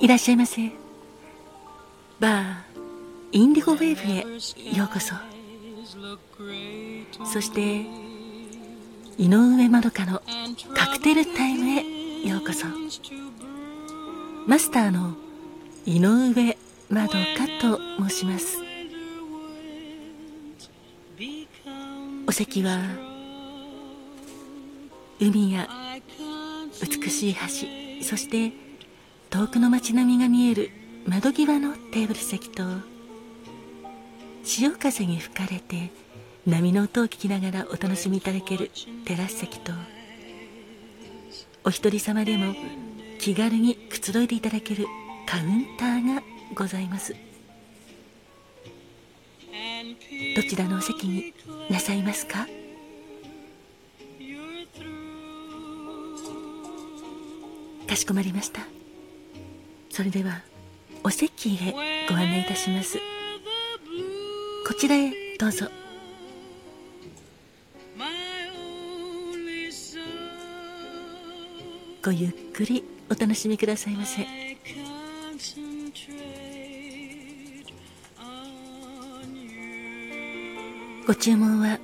いらっしゃいませ。バーインディゴウェーブへようこそ。そして井上まどかのカクテルタイムへようこそ。マスターの井上まどかと申します。お席は海や美しい橋そして遠くの街並みが見える窓際のテーブル席と潮風に吹かれて波の音を聞きながらお楽しみいただけるテラス席とお一人様でも気軽にくつろいでいただけるカウンターがございます。どちらのお席になさいますか？かしこまりました。それではお席へご案内いたします。こちらへどうぞ。ごゆっくりお楽しみくださいませ。ご注文は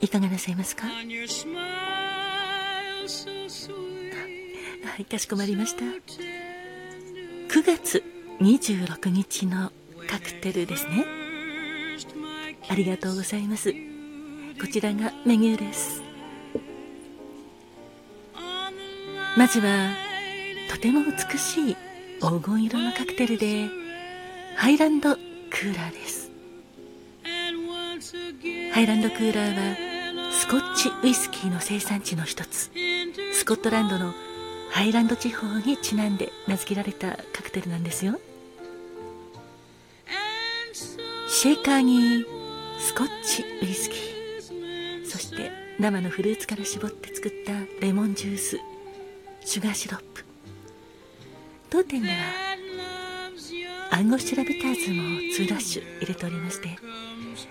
いかがなさいますか？はいかしこまりました9月26日のカクテルですね。ありがとうございます。こちらがメニューです。まずはとても美しい黄金色のカクテルでハイランドクーラーです。ハイランドクーラーはスコッチウイスキーの生産地の一つスコットランドのハイランド地方にちなんで名付けられたカクテルなんですよ。シェーカーにスコッチウイスキー。そして生のフルーツから絞って作ったレモンジュースシュガーシロップ。当店ではアンゴスチュラビターズも2ダッシュ入れておりまして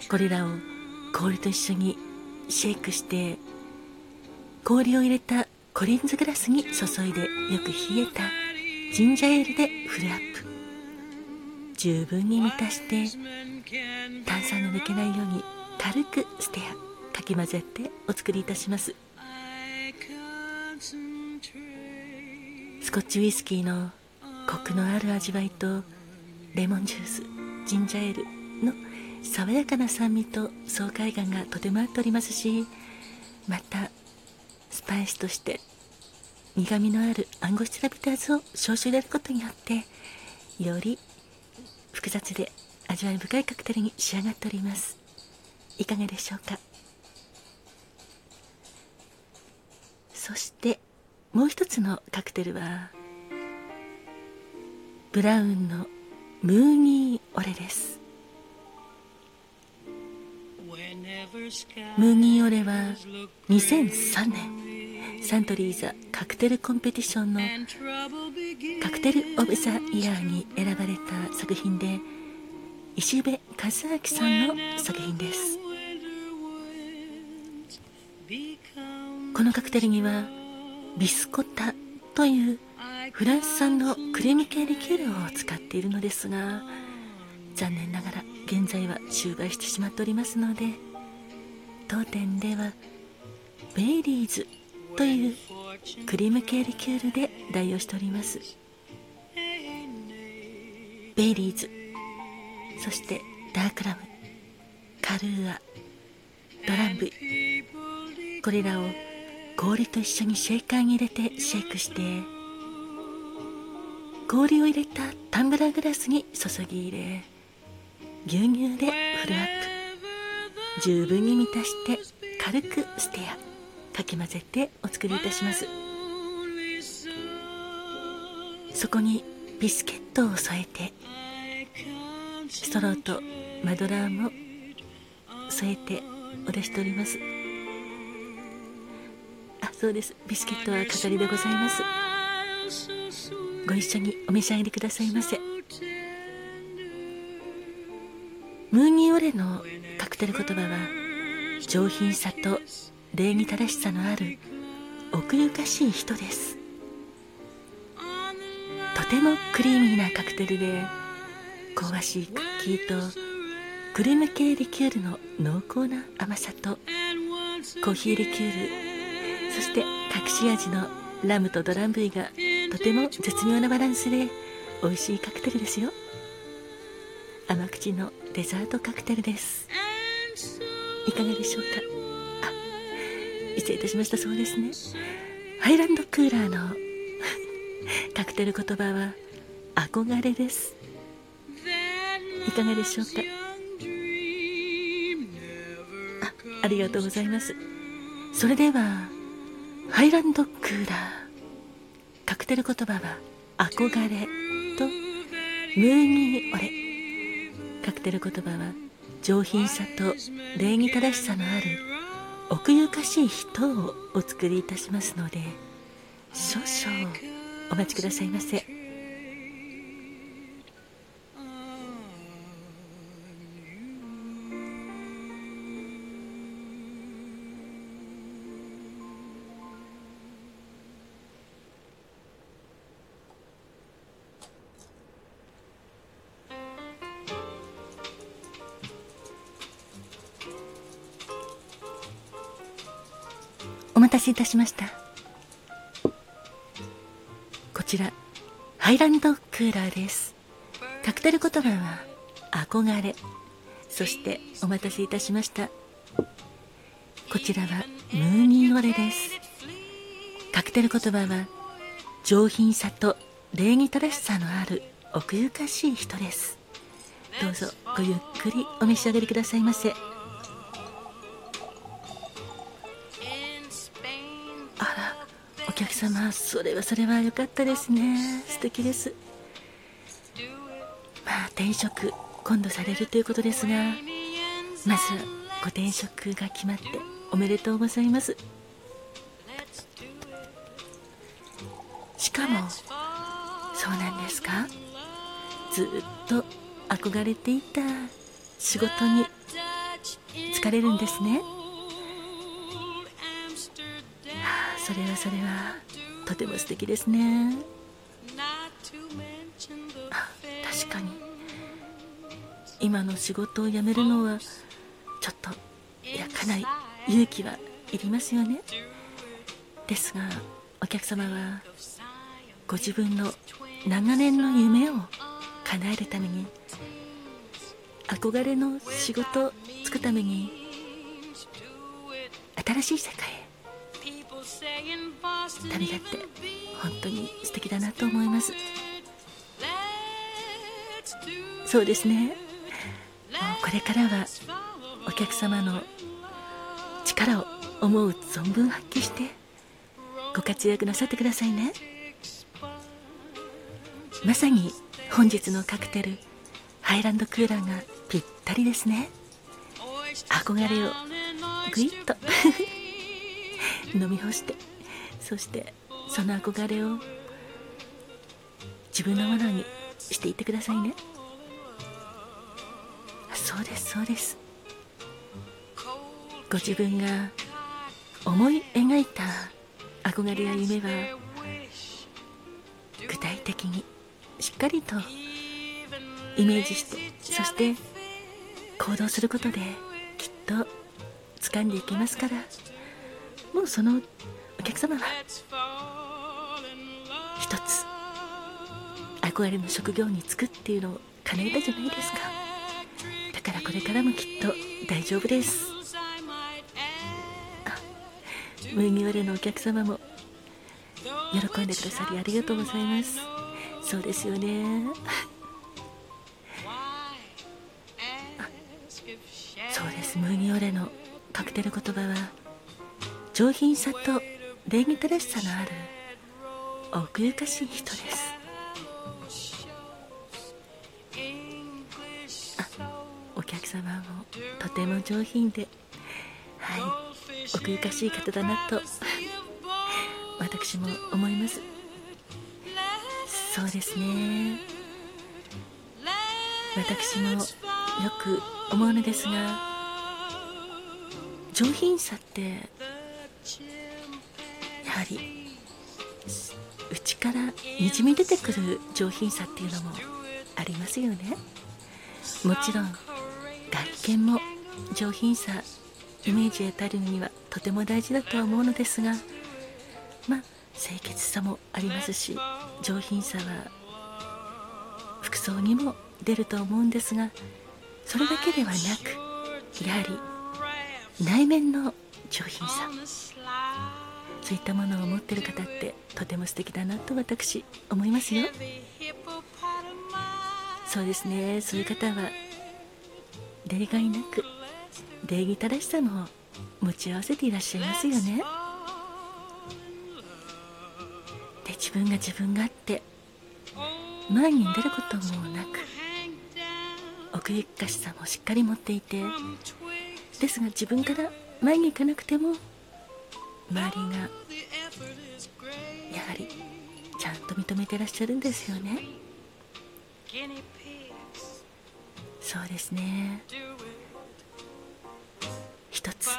これらを氷と一緒にシェイクして氷を入れたコリンズグラスに注いでよく冷えたジンジャーエールでフルアップ。十分に満たして炭酸の抜けないように軽くステアかき混ぜてお作りいたします。スコッチウイスキーのコクのある味わいとレモンジュースジンジャーエールの爽やかな酸味と爽快感がとても合っておりますしまたスパイスとして苦みのあるアンゴスチュラビターズを少々入れることによってより複雑で味わい深いカクテルに仕上がっております。いかがでしょうか？そしてもう一つのカクテルはブラウンのムーニーオレです。ムーニーオレは2003年サントリーザカクテルコンペティションのカクテル・オブ・ザ・イヤーに選ばれた作品で石部和明さんの作品です。このカクテルにはビスコタというフランス産のクリーム系リキュールを使っているのですが残念ながら現在は終売してしまっておりますので当店ではベイリーズというクリーム系リキュールで代用しております。ベイリーズそしてダークラムカルーアドランブこれらを氷と一緒にシェーカーに入れてシェイクして氷を入れたタンブラーグラスに注ぎ入れ牛乳でフルアップ。十分に満たして軽くステアかき混ぜてお作りいたします。そこにビスケットを添えてストローとマドラーも添えてお出しております。あそうです。ビスケットは飾りでございます。ご一緒にお召し上がりくださいませ。ムーニーオレのカクテル言葉は上品さと礼儀正しさのある奥ゆかしい人です。とてもクリーミーなカクテルで香ばしいクッキーとクリーム系リキュールの濃厚な甘さとコーヒーリキュールそして隠し味のラムとドランブイがとても絶妙なバランスで美味しいカクテルですよ。甘口のデザートカクテルです。いかがでしょうか？失礼いたしました。そうですね。ハイランドクーラーの カクテル言葉は憧れです。いかがでしょうか？あありがとうございます。それではハイランドクーラーカクテル言葉は憧れとムーニーオレカクテル言葉は上品さと礼儀正しさのある奥ゆかしい人をお作りいたしますので少々お待ちくださいませ。待たせいたしました。こちらハイランドクーラーです。カクテル言葉は憧れ。そしてお待たせいたしました。こちらはムーニーオレです。カクテル言葉は上品さと礼儀正しさのある奥ゆかしい人です。どうぞごゆっくりお召し上がりくださいませ。様それはそれは良かったですね。素敵です。まあ転職今度されるということですがまずはご転職が決まっておめでとうございます。しかもそうなんですか？ずっと憧れていた仕事に疲れるんですね。それはそれは。とても素敵ですね。確かに。今の仕事を辞めるのはちょっといやかなり勇気はいりますよね。ですがお客様はご自分の長年の夢を叶えるために憧れの仕事をつくために新しい世界へ旅立って本当に素敵だなと思いますそうですねもうこれからはお客様の力を思う存分発揮してご活躍なさってくださいねまさに本日のカクテルハイランドクーラーがぴったりですね憧れをぐいっと飲み干してそしてその憧れを自分のものにしていってくださいね。そうですそうです。ご自分が思い描いた憧れや夢は具体的にしっかりとイメージしてそして行動することできっと掴んでいけますから。もうそのお客様は一つ憧れの職業に就くっていうのを叶えたじゃないですか。だからこれからもきっと大丈夫です。あ麦われのお客様も喜んでくださりありがとうございます。そうですよね。そうです。麦われのカクテル言葉は上品さと礼儀正しさのある奥ゆかしい人です。あお客様もとても上品ではい奥ゆかしい方だなと私も思います。そうですね。私もよく思うのですが上品さってやはり内からにじみ出てくる上品さっていうのもありますよね。もちろん外見も上品さイメージへたるにはとても大事だとは思うのですがまあ清潔さもありますし上品さは服装にも出ると思うんですがそれだけではなくやはり内面の上品さそういったものを持ってる方ってとても素敵だなと私思いますよ。そうですね。そういう方は例外なく礼儀正しさも持ち合わせていらっしゃいますよね。で自分が自分があって前に出ることもなく奥ゆかしさもしっかり持っていてですが自分から前に行かなくても周りがやはりちゃんと認めてらっしゃるんですよね。そうですね。一つ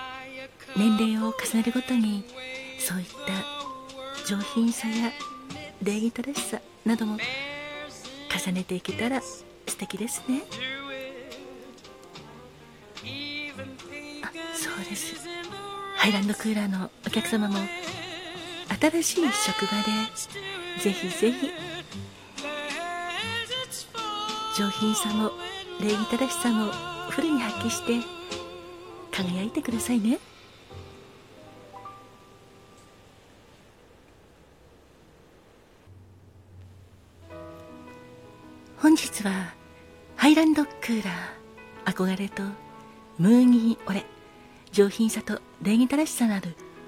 年齢を重ねるごとにそういった上品さや礼儀正しさなども重ねていけたら素敵ですね。です。ハイランドクーラーのお客様も新しい職場でぜひぜひ上品さも礼儀正しさもフルに発揮して輝いてくださいね。本日はハイランドクーラー憧れとムーニーオレ。上品さと礼儀正しさのある